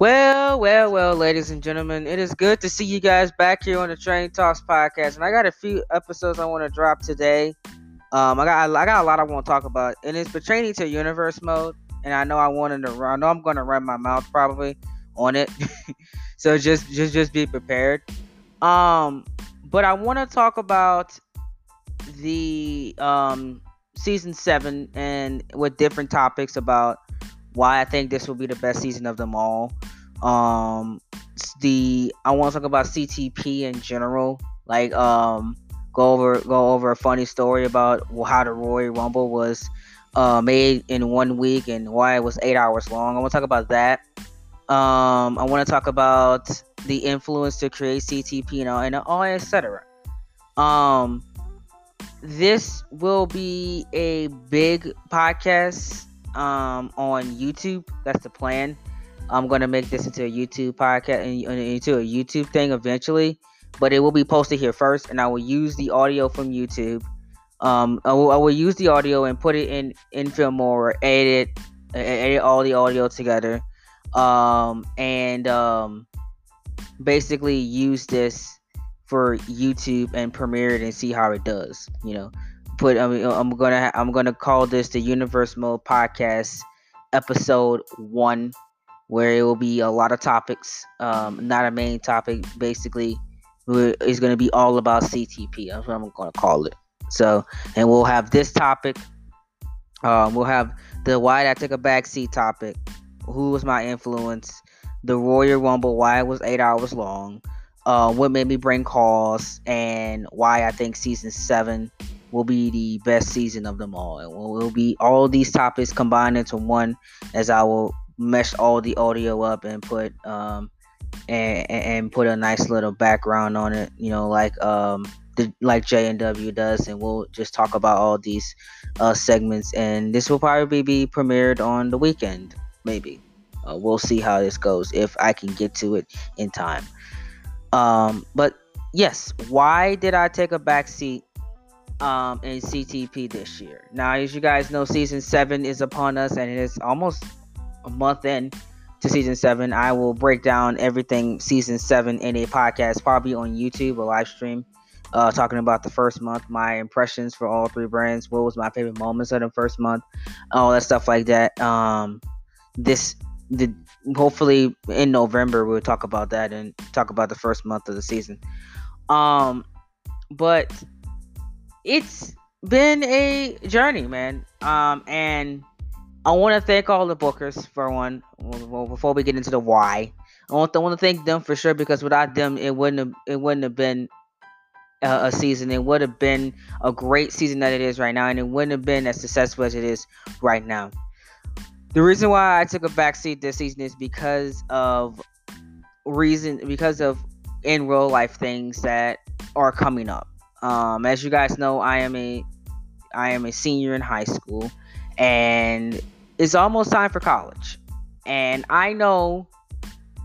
Well, well, well, ladies and gentlemen, it is good to see you guys back here on the Train Talks podcast, and I got a few episodes I want to drop today. Um, I got I got a lot I want to talk about, and it's pertaining to universe mode. And I know I wanted to run. I know I'm going to run my mouth probably on it, so just just just be prepared. Um, but I want to talk about the um season seven and with different topics about why I think this will be the best season of them all. Um, the I want to talk about CTP in general, like um, go over go over a funny story about how the Royal Rumble was uh, made in one week and why it was eight hours long. I want to talk about that. Um, I want to talk about the influence to create CTP, you know, and all etc. Um, this will be a big podcast um, on YouTube. That's the plan. I'm gonna make this into a YouTube podcast and into a YouTube thing eventually, but it will be posted here first, and I will use the audio from YouTube. Um, I will, I will use the audio and put it in in Filmora, edit edit all the audio together, um, and um, basically use this for YouTube and premiere it and see how it does. You know, put I mean, I'm gonna I'm gonna call this the Universe Mode Podcast episode one, where it will be a lot of topics, um, not a main topic. Basically, it's gonna be all about CTP. That's what I'm gonna call it. So, and we'll have this topic. Um, we'll have the why I took a backseat topic. Who was my influence? The Royal Rumble, why it was eight hours long. Uh, what made me bring calls and why I think season seven will be the best season of them all. It will, be all these topics combined into one as I will mesh all the audio up and put um and, and put a nice little background on it, you know, like um the like J and W does, and we'll just talk about all these uh segments. And this will probably be premiered on the weekend, maybe. Uh, we'll see how this goes if I can get to it in time. Um, but yes, why did I take a back seat um, in CTP this year. Now, as you guys know, season seven is upon us, and it is almost a month in to season seven. I will break down everything season seven in a podcast, probably on YouTube or live stream, uh, talking about the first month, my impressions for all three brands, what was my favorite moments of the first month, all that stuff like that. Um, this the hopefully in November we'll talk about that and talk about the first month of the season. Um, but it's been a journey, man. Um, and I want to thank all the bookers for one. Well, before we get into the why, I want to, thank them for sure because without them, it wouldn't have it wouldn't have been a, a season. It would have been a great season that it is right now, and it wouldn't have been as successful as it is right now. The reason why I took a backseat this season is because of reason because of in real life things that are coming up. Um, as you guys know, I am a I am a senior in high school, and it's almost time for college. And I know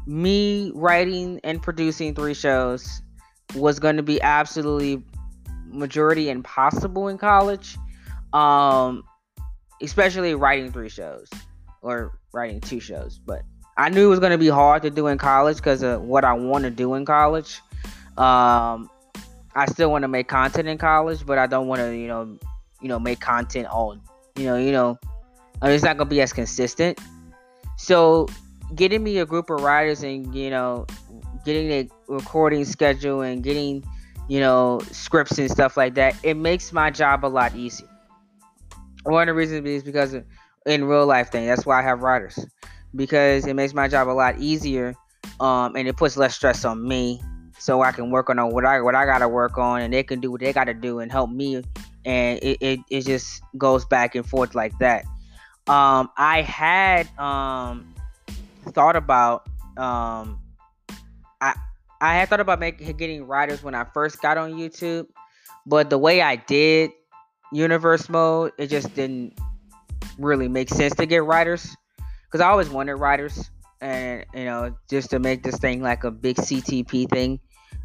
me writing and producing three shows was going to be absolutely majority impossible in college. Um, especially writing three shows or writing two shows, but I knew it was going to be hard to do in college because of what I want to do in college. Um, I still want to make content in college, but I don't want to, you know, you know, make content all, you know, you know, I mean, it's not gonna be as consistent. So, getting me a group of writers and you know, getting a recording schedule and getting, you know, scripts and stuff like that, it makes my job a lot easier. One of the reasons is because in real life thing. That's why I have writers because it makes my job a lot easier, um, and it puts less stress on me so I can work on what I what I gotta work on, and they can do what they gotta do and help me, and it, it, it just goes back and forth like that. Um, I had um thought about um I I had thought about making getting writers when I first got on YouTube, but the way I did universe mode, it just didn't really make sense to get writers because I always wanted writers and you know just to make this thing like a big CTP thing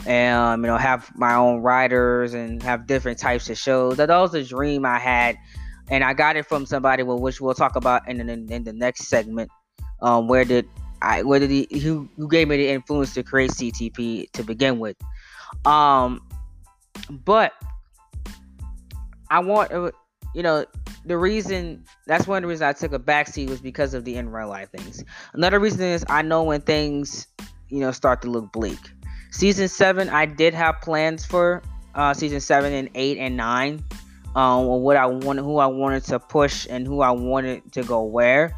and um, you know have my own writers and have different types of shows. That, was a dream I had, and I got it from somebody, which we'll talk about in, in, in the next segment. Um, where did I whether the who, who gave me the influence to create CTP to begin with. Um, but I want you know the reason that's one of the reasons I took a backseat was because of the in real life things. Another reason is I know when things you know start to look bleak. Season seven, I did have plans for uh, season seven and eight and nine. Um, what I wanted, who I wanted to push, and who I wanted to go where,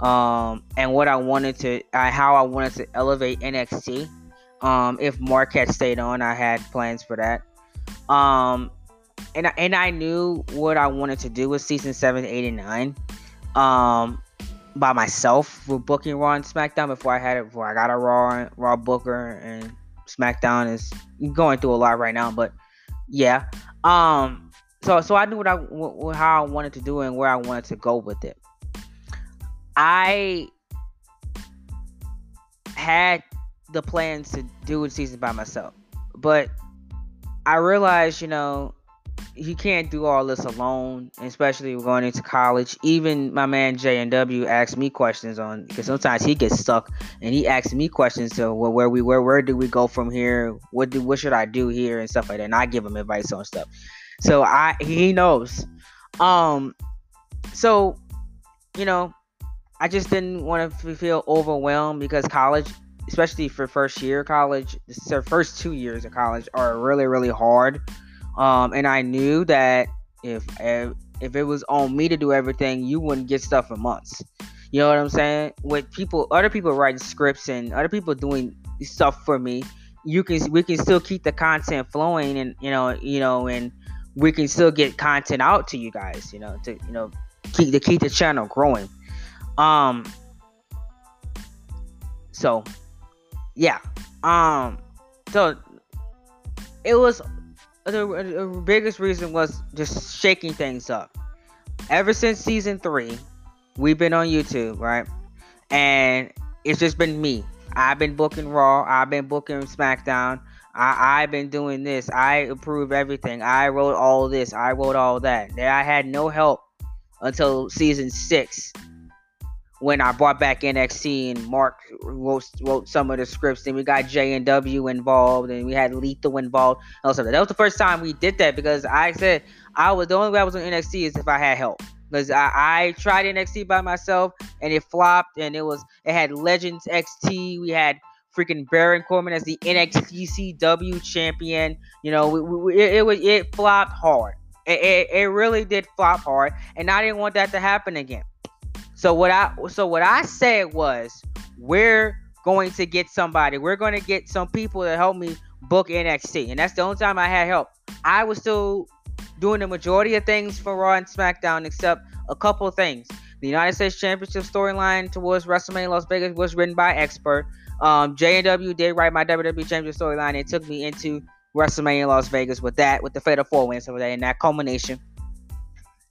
um, and what I wanted to, uh, how I wanted to elevate NXT. Um, if Marquette stayed on, I had plans for that. Um, and I, and I knew what I wanted to do with season seven, eight, and nine. Um, by myself with booking Raw and SmackDown before I had it before I got a Raw Raw Booker and SmackDown is going through a lot right now, but yeah. Um. So so I knew what I what, how I wanted to do and where I wanted to go with it. I had the plans to do a season by myself, but I realized, you know, you can't do all this alone, especially going into college. Even my man J and W asked me questions on because sometimes he gets stuck and he asks me questions. So well, where we where where do we go from here? What do what should I do here and stuff like that? And I give him advice on stuff. So I he knows. Um, so you know, I just didn't want to feel overwhelmed because college, especially for first year college, the first two years of college are really really hard um, and I knew that if, if it was on me to do everything, you wouldn't get stuff in months. You know what I'm saying? With people, other people writing scripts and other people doing stuff for me, you can we can still keep the content flowing, and you know, you know, and we can still get content out to you guys. You know, to you know, keep to keep the channel growing. Um. So, yeah. Um. So it was the, uh, the biggest reason was just shaking things up. Ever since season three, we've been on YouTube, right? And it's just been me. I've been booking Raw. I've been booking SmackDown. I, I've been doing this. I approve everything. I wrote all this. I wrote all that. I had no help until season six when I brought back NXT and Mark wrote, wrote some of the scripts, and we got J and W involved, and we had Lethal involved. Also, that was the first time we did that because I said I was the only way I was on NXT is if I had help. Because I, I tried NXT by myself and it flopped, and it was it had Legends XT, we had freaking Baron Corbin as the NXT CW champion. You know, we, we, it, it it flopped hard. It, it, it really did flop hard, and I didn't want that to happen again. So what I so what I said was we're going to get somebody. We're going to get some people to help me book NXT, and that's the only time I had help. I was still doing the majority of things for Raw and SmackDown, except a couple things. The United States Championship storyline towards WrestleMania Las Vegas was written by expert. Um, J&W did write my WWE Championship storyline. It took me into WrestleMania Las Vegas with that, with the Fatal Four wins and that culmination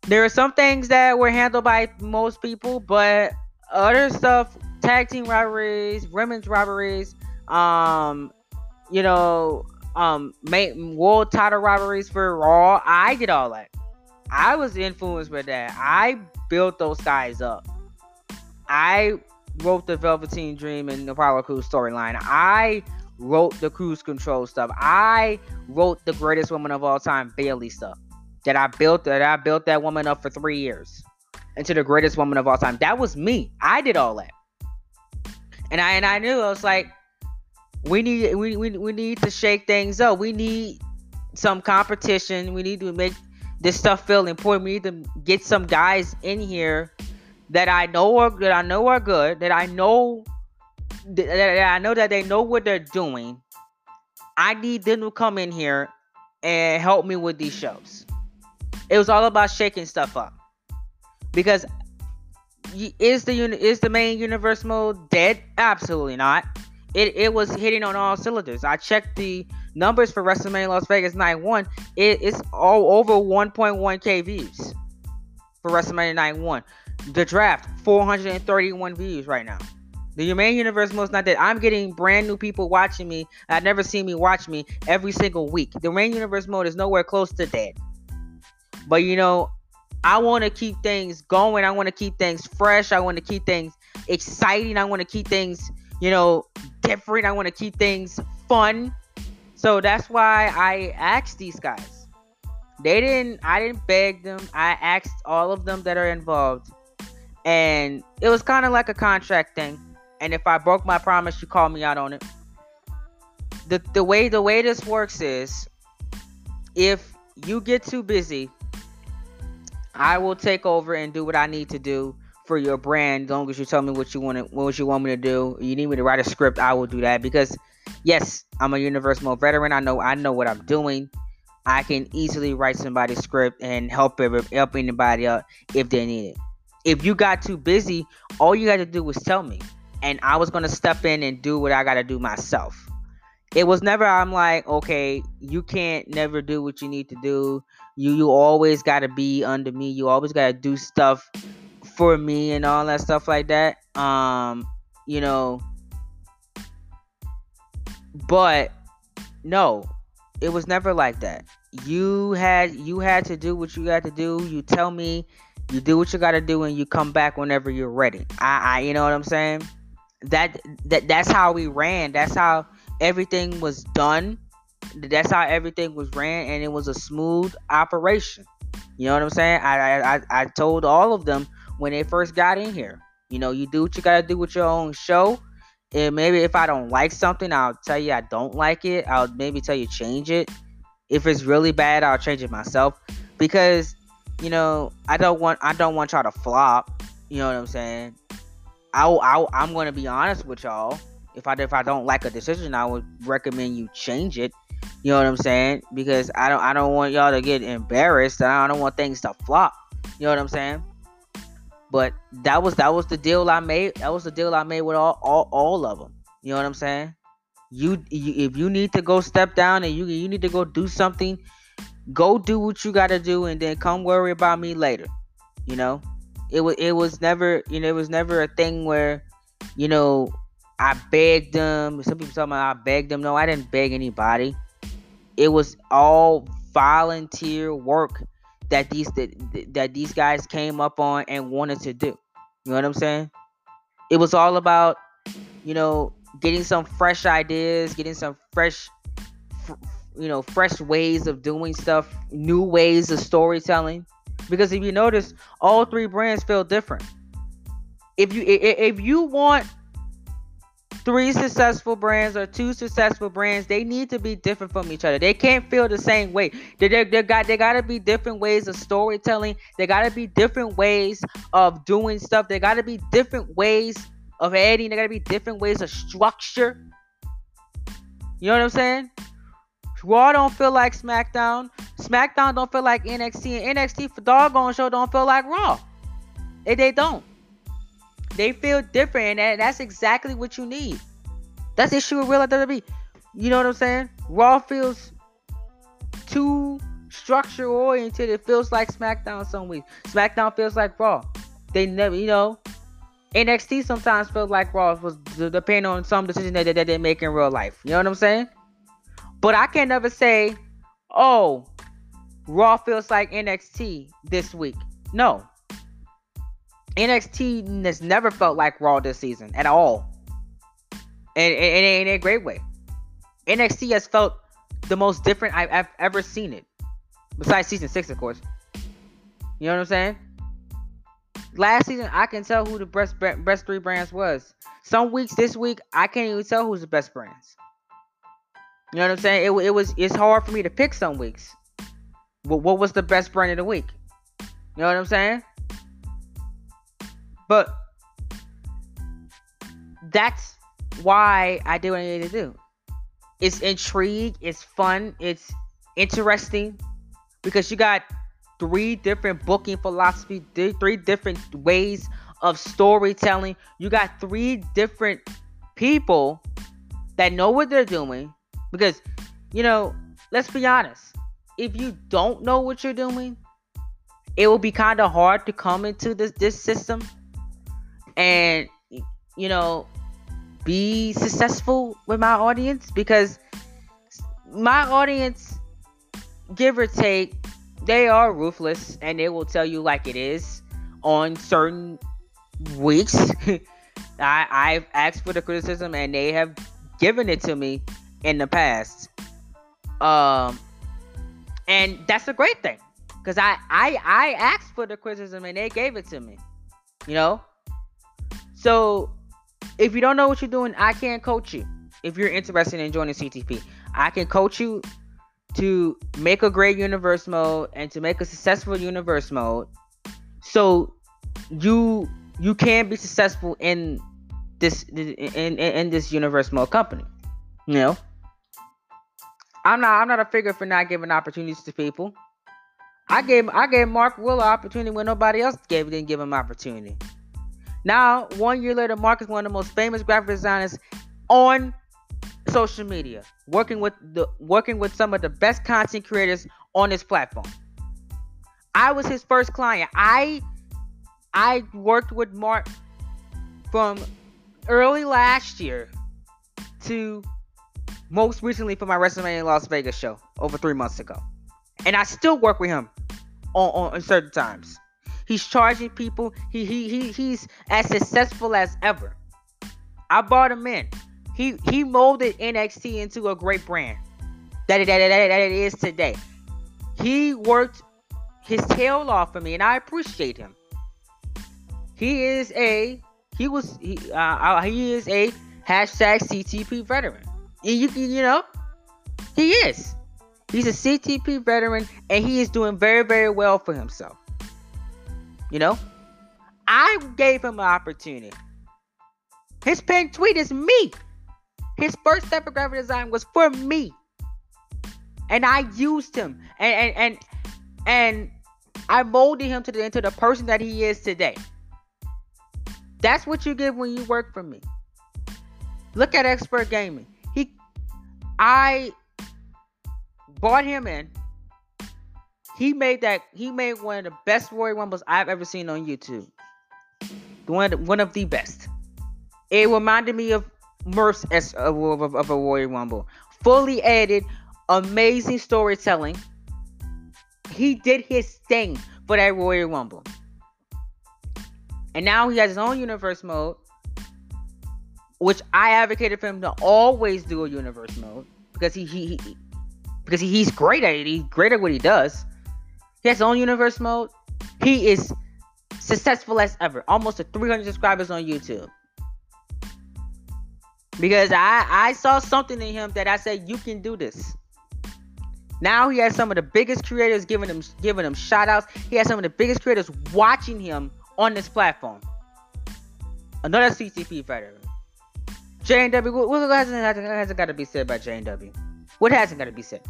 there are some things that were handled by most people, but other stuff, tag team robberies, women's robberies, um, you know, um, world title robberies for Raw. I did all that. I was influenced by that. I built those guys up. I wrote the Velveteen Dream and the Apollo Crews storyline. I wrote the cruise control stuff. I wrote the greatest woman of all time, Bayley stuff that I built that I built that woman up for three years into the greatest woman of all time. That was me. I did all that. And I and I knew I was like, we need we, we, we need to shake things up. We need some competition. We need to make this stuff feel important. We need to get some guys in here that I know are that I know are good, that I know that, that I know that they know what they're doing. I need them to come in here and help me with these shows. It was all about shaking stuff up. Because is the is the main universe mode dead? Absolutely not. It it was hitting on all cylinders. I checked the numbers for WrestleMania Las Vegas Night One. It, it's all over 1.1k views for WrestleMania Night One. The draft 431 views right now. The main universe mode is not dead. I'm getting brand new people watching me. I've never seen me watch me every single week. The main universe mode is nowhere close to dead. But you know, I want to keep things going. I want to keep things fresh. I want to keep things exciting. I want to keep things, you know, different. I want to keep things fun. So that's why I asked these guys. They didn't I didn't beg them. I asked all of them that are involved. And it was kind of like a contract thing. And if I broke my promise, you call me out on it. The the way the way this works is if you get too busy, I will take over and do what I need to do for your brand. As long as you tell me what you want to, what you want me to do. You need me to write a script, I will do that because yes, I'm a Universal veteran. I know I know what I'm doing. I can easily write somebody's script and help help anybody out if they need it. If you got too busy, all you got to do was tell me, and I was gonna step in and do what I got to do myself. It was never I'm like, okay, you can't never do what you need to do. You you always got to be under me. You always got to do stuff for me and all that stuff like that. Um, you know, but no, it was never like that. You had you had to do what you got to do. You tell me, you do what you got to do, and you come back whenever you're ready. I, I, you know what I'm saying? That that that's how we ran. That's how everything was done. That's how everything was ran, and it was a smooth operation. You know what I'm saying? I I I told all of them when they first got in here. You know, you do what you gotta do with your own show and maybe if I don't like something, I'll tell you I don't like it. I'll maybe tell you change it. If it's really bad, I'll change it myself because you know I don't want I don't want y'all to flop. You know what I'm saying? I I I'm gonna be honest with y'all. If I if I don't like a decision, I would recommend you change it. You know what I'm saying? Because I don't I don't want y'all to get embarrassed. I don't want things to flop. You know what I'm saying? But that was that was the deal I made. That was the deal I made with all all, all of them. You know what I'm saying? You, you if you need to go step down and you you need to go do something, go do what you got to do and then come worry about me later. You know? It was it was never, you know, it was never a thing where you know, I begged them. Some people tell me I begged them. No, I didn't beg anybody. It was all volunteer work that these that, that these guys came up on and wanted to do. You know what I'm saying? It was all about, you know, getting some fresh ideas, getting some fresh, you know, fresh ways of doing stuff, new ways of storytelling. Because if you notice, all three brands feel different. If you if you want three successful brands or two successful brands, they need to be different from each other. They can't feel the same way. They, they, they got they gotta be different ways of storytelling. They gotta be different ways of doing stuff. They gotta be different ways of editing. They gotta be different ways of structure. You know what I'm saying? Raw don't feel like SmackDown. SmackDown don't feel like NXT, and NXT for doggone show don't feel like Raw. They, they don't. They feel different, and that's exactly what you need. That's the issue with real WWE. You know what I'm saying? Raw feels too structure oriented. It feels like SmackDown some weeks. SmackDown feels like Raw. They never, you know, NXT sometimes feels like Raw was depending on some decision that, that they make in real life. You know what I'm saying? But I can never say, oh, Raw feels like NXT this week. No, NXT has never felt like Raw this season at all. And, in a great way. NXT has felt the most different I've, I've ever seen it. Besides season six, of course. You know what I'm saying? Last season, I can tell who the best best three brands was. Some weeks this week, I can't even tell who's the best brands. You know what I'm saying? It, it was it's hard for me to pick some weeks. What, what was the best brand of the week? You know what I'm saying? But that's why I do what I need to do. It's intrigue, it's fun, it's interesting because you got three different booking philosophy, three different ways of storytelling. You got three different people that know what they're doing because you know, let's be honest. If you don't know what you're doing, it will be kind of hard to come into this this system and you know be successful with my audience because my audience give or take they are ruthless and they will tell you like it is on certain weeks I I've asked for the criticism and they have given it to me in the past. Um, and that's a great thing because I I I asked for the criticism and they gave it to me. You know, so if you don't know what you're doing, I can't coach you. If you're interested in joining CTP, I can coach you to make a great universe mode and to make a successful universe mode. So you you can be successful in this in, in, in this universe mode company you know? I'm not i'm not a figure for not giving opportunities to people. I gave i gave mark will an opportunity when nobody else gave didn't give him opportunity now one year later mark is one of the most famous graphic designers on social media, working with the working with some of the best content creators on this platform. I was his first client. I I worked with Mark from early last year to most recently for my WrestleMania Las Vegas show over three months ago. And I still work with him on, on, on certain times. He's charging people. He, he he he's as successful as ever. I bought him in. He he molded NXT into a great brand that it, that, it, that it is today. He worked his tail off for me, and I appreciate him. He is a he was he uh, uh he is a hashtag CTP veteran. And you you know he is. He's a CTP veteran, and he is doing very very well for himself. You know, I gave him an opportunity. His pinned tweet is me. His first step of graphic design was for me. And I used him. And and and, and I molded him to the into the person that he is today. That's what you get when you work for me. Look at expert gaming. He I bought him in. He made that he made one of the best Royal Rumbles I've ever seen on YouTube. One, one of the best. It reminded me of Murph's as of, of, of a Royal Rumble. Fully edited, amazing storytelling. He did his thing for that Royal Rumble. And now he has his own universe mode, which I advocated for him to always do a universe mode because he, he, he because he, he's great at it. He's great at what he does. He has his own universe mode. He is successful as ever. Almost to 300 subscribers on YouTube because I I saw something in him that I said you can do this. Now he has some of the biggest creators giving him giving him shout outs. He has some of the biggest creators watching him on this platform. Another CTP veteran. JW, what, what hasn't, hasn't got to be said by JW? What hasn't got to be said?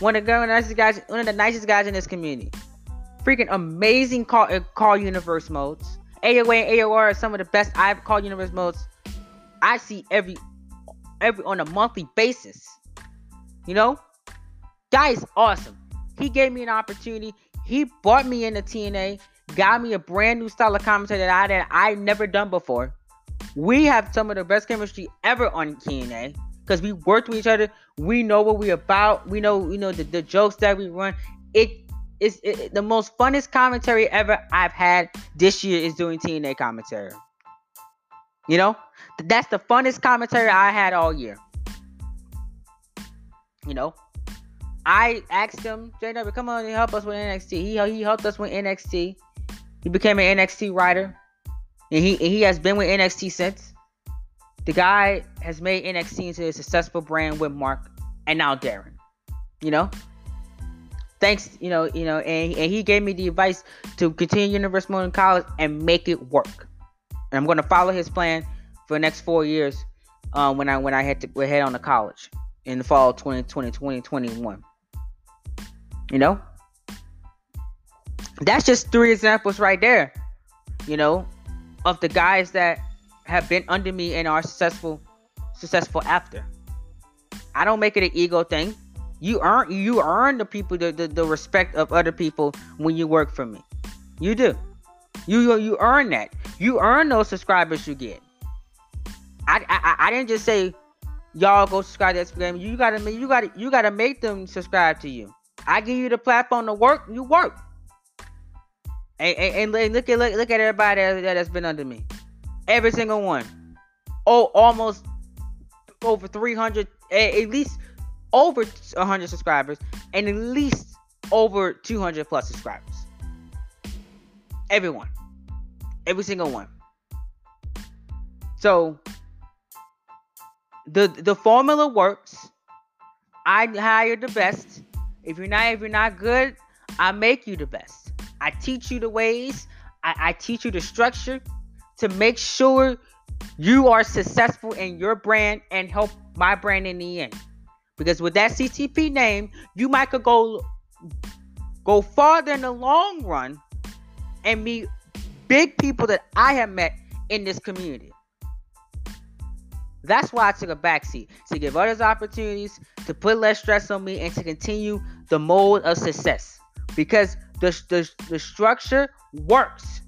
One of the nicest guys, one of the nicest guys in this community. Freaking amazing call, uh, call universe modes. AOA and AOR are some of the best I've called universe modes I see every every on a monthly basis. You know, guy is awesome. He gave me an opportunity. He brought me into TNA, got me a brand new style of commentary that I that I never done before. We have some of the best chemistry ever on TNA because we worked with each other. We know what we're about. We know you know the, the jokes that we run. It is it, the most funnest commentary ever I've had this year is doing TNA commentary. You know, that's the funnest commentary I had all year. You know, I asked him, JW, come on and help us with NXT. He, he helped us with NXT. He became an NXT writer. And he, and he has been with NXT since. The guy has made NXT into a successful brand with Mark and now Darren. You know? Thanks, you know, you know, and, and he gave me the advice to continue Universe in college and make it work. And I'm gonna follow his plan for the next four years um, when I when I had to head on to college in the fall of 2020, 2021. You know? That's just three examples right there, you know, of the guys that have been under me and are successful successful after. I don't make it an ego thing. You earn you earn the people the, the, the respect of other people when you work for me. You do. You you earn that. You earn those subscribers you get. I, I I didn't just say y'all go subscribe to Instagram. You gotta you gotta you gotta make them subscribe to you. I give you the platform to work, you work. And, and, and look at look, look at everybody that, that, has been under me. Every single one. Oh, almost over 300, at least over 100 subscribers, and at least over 200 plus subscribers. Everyone. Every single one. So the the formula works. I hire the best. If you're not if you're not good, I make you the best. I teach you the ways. I, I teach you the structure to make sure you are successful in your brand and help my brand in the end. Because with that CTP name, you might could go go farther in the long run and meet big people that I have met in this community. That's why I took a backseat to give others opportunities, to put less stress on me, and to continue the mode of success. Because the, the, the structure works.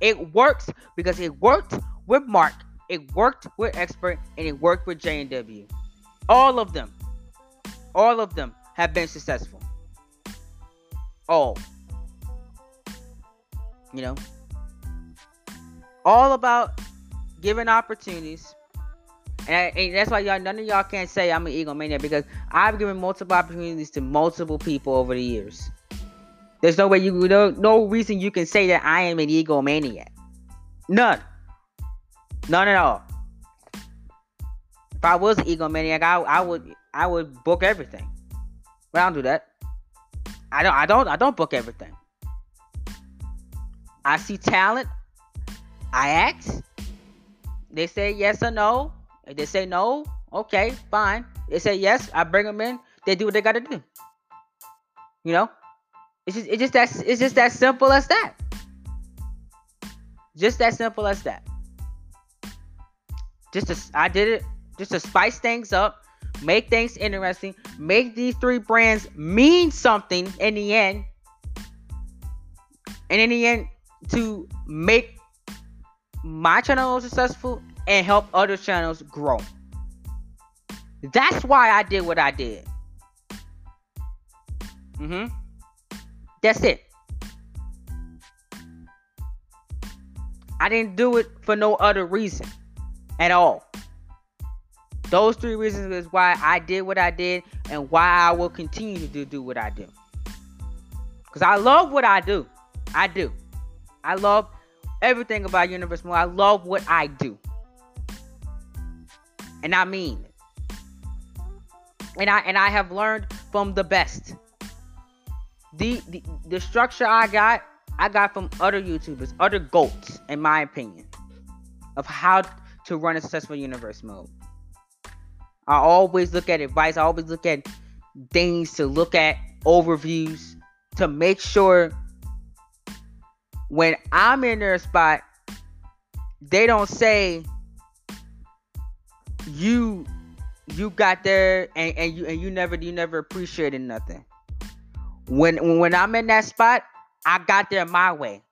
It works because it worked with Mark, it worked with Expert, and it worked with J&W. All of them, all of them have been successful. All. You know, all about giving opportunities. And, and, that's why y'all, none of y'all can't say I'm an egomaniac because I've given multiple opportunities to multiple people over the years. There's no way you no no reason you can say that I am an egomaniac. None. None at all. If I was an egomaniac, I, I would I would book everything. But I don't do that. I don't I don't I don't book everything. I see talent. I ask. They say yes or no. If they say no, okay, fine. They say yes, I bring them in. They do what they gotta do. You know? It's just it's just that it's just that simple as that. Just that simple as that. Just to, I did it just to spice things up, make things interesting, make these three brands mean something in the end. And in the end, to make my channel successful and help other channels grow. That's why I did what I did. Mm-hmm. That's it. I didn't do it for no other reason at all. Those three reasons is why I did what I did and why I will continue to do, what I do. Because I love what I do. I do. I love everything about Universe Mode. I love what I do. And I mean. And I and I have learned from the best the, the the structure I got, I got from other YouTubers, other goats, in my opinion, of how to run a successful universe mode. I always look at advice. I always look at things to look at, overviews to make sure when I'm in their spot, they don't say you you got there and, and you and you never you never appreciated nothing. When when I'm in that spot, I got there my way.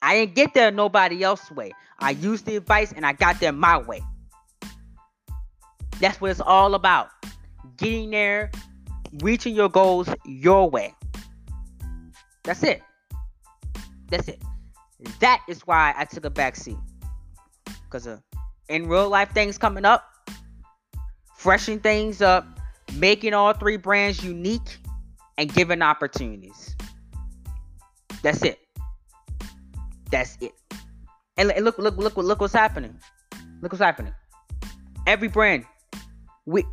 I didn't get there nobody else's way. I used the advice and I got there my way. That's what it's all about. Getting there, reaching your goals your way. That's it. That's it. That is why I took a back seat. Because uh, in real life things coming up, freshening things up, making all three brands unique and given opportunities. That's it. That's it. And look, look, look, look what's happening. Look what's happening. Every brand, we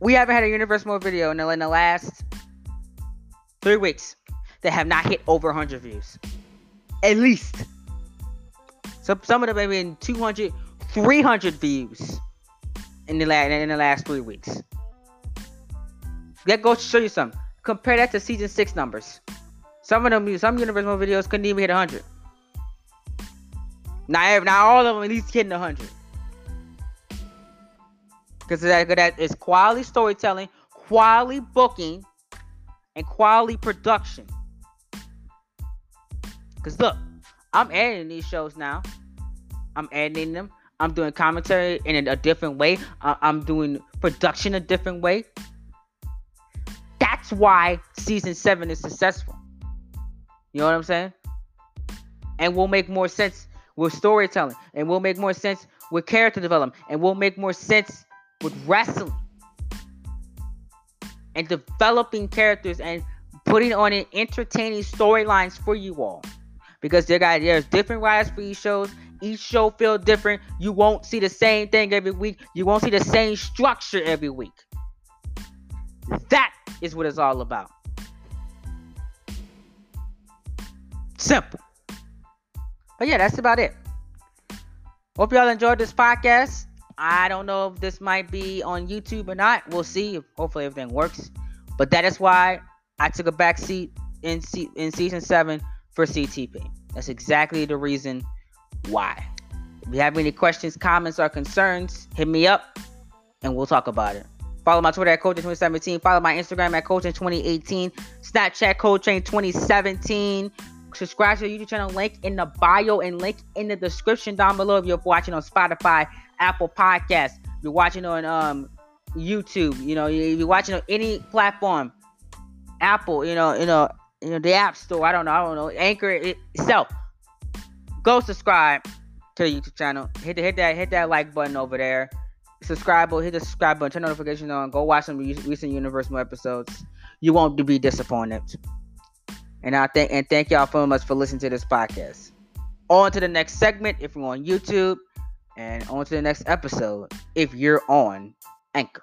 we haven't had a universe mode video in the, in the last three weeks that have not hit over 100 views. At least. So some of them have been 200, 300 views in the last in the last three weeks. That goes to show you something. Compare that to season six numbers. Some of them, some Universal videos couldn't even hit 100. Not, not all of them at least hitting 100. Because that, that is quality storytelling, quality booking, and quality production. Because look, I'm editing these shows now. I'm editing them. I'm doing commentary in a, different way. I'm doing production a different way. That's why season seven is successful. You know what I'm saying? And we'll make more sense with storytelling, and we'll make more sense with character development, and we'll make more sense with wrestling and developing characters and putting on an entertaining storylines for you all. Because there got there's different writers for each shows. Each show feel different. You won't see the same thing every week. You won't see the same structure every week. That is what it's all about. Simple. But yeah, that's about it. Hope y'all enjoyed this podcast. I don't know if this might be on YouTube or not. We'll see. Hopefully everything works. But that is why I took a back seat in in season seven for CTP. That's exactly the reason why. If you have any questions, comments, or concerns, hit me up and we'll talk about it. Follow my Twitter at Coaching2017. Follow my Instagram at Coaching2018. Snapchat Coaching2017. Subscribe to the YouTube channel. Link in the bio and link in the description down below if you're watching on Spotify, Apple Podcasts. You're watching on um, YouTube, you know, if you're watching on any platform, Apple, you know, you know, you know, the App Store. I don't know. I don't know. Anchor itself. Go subscribe to the YouTube channel. Hit the, hit that hit that like button over there subscribe hit the subscribe button, turn notifications on, go watch some recent Universal episodes. You won't be disappointed. And I thank and thank y'all so much for listening to this podcast. On to the next segment if you're on YouTube, and on to the next episode if you're on Anchor.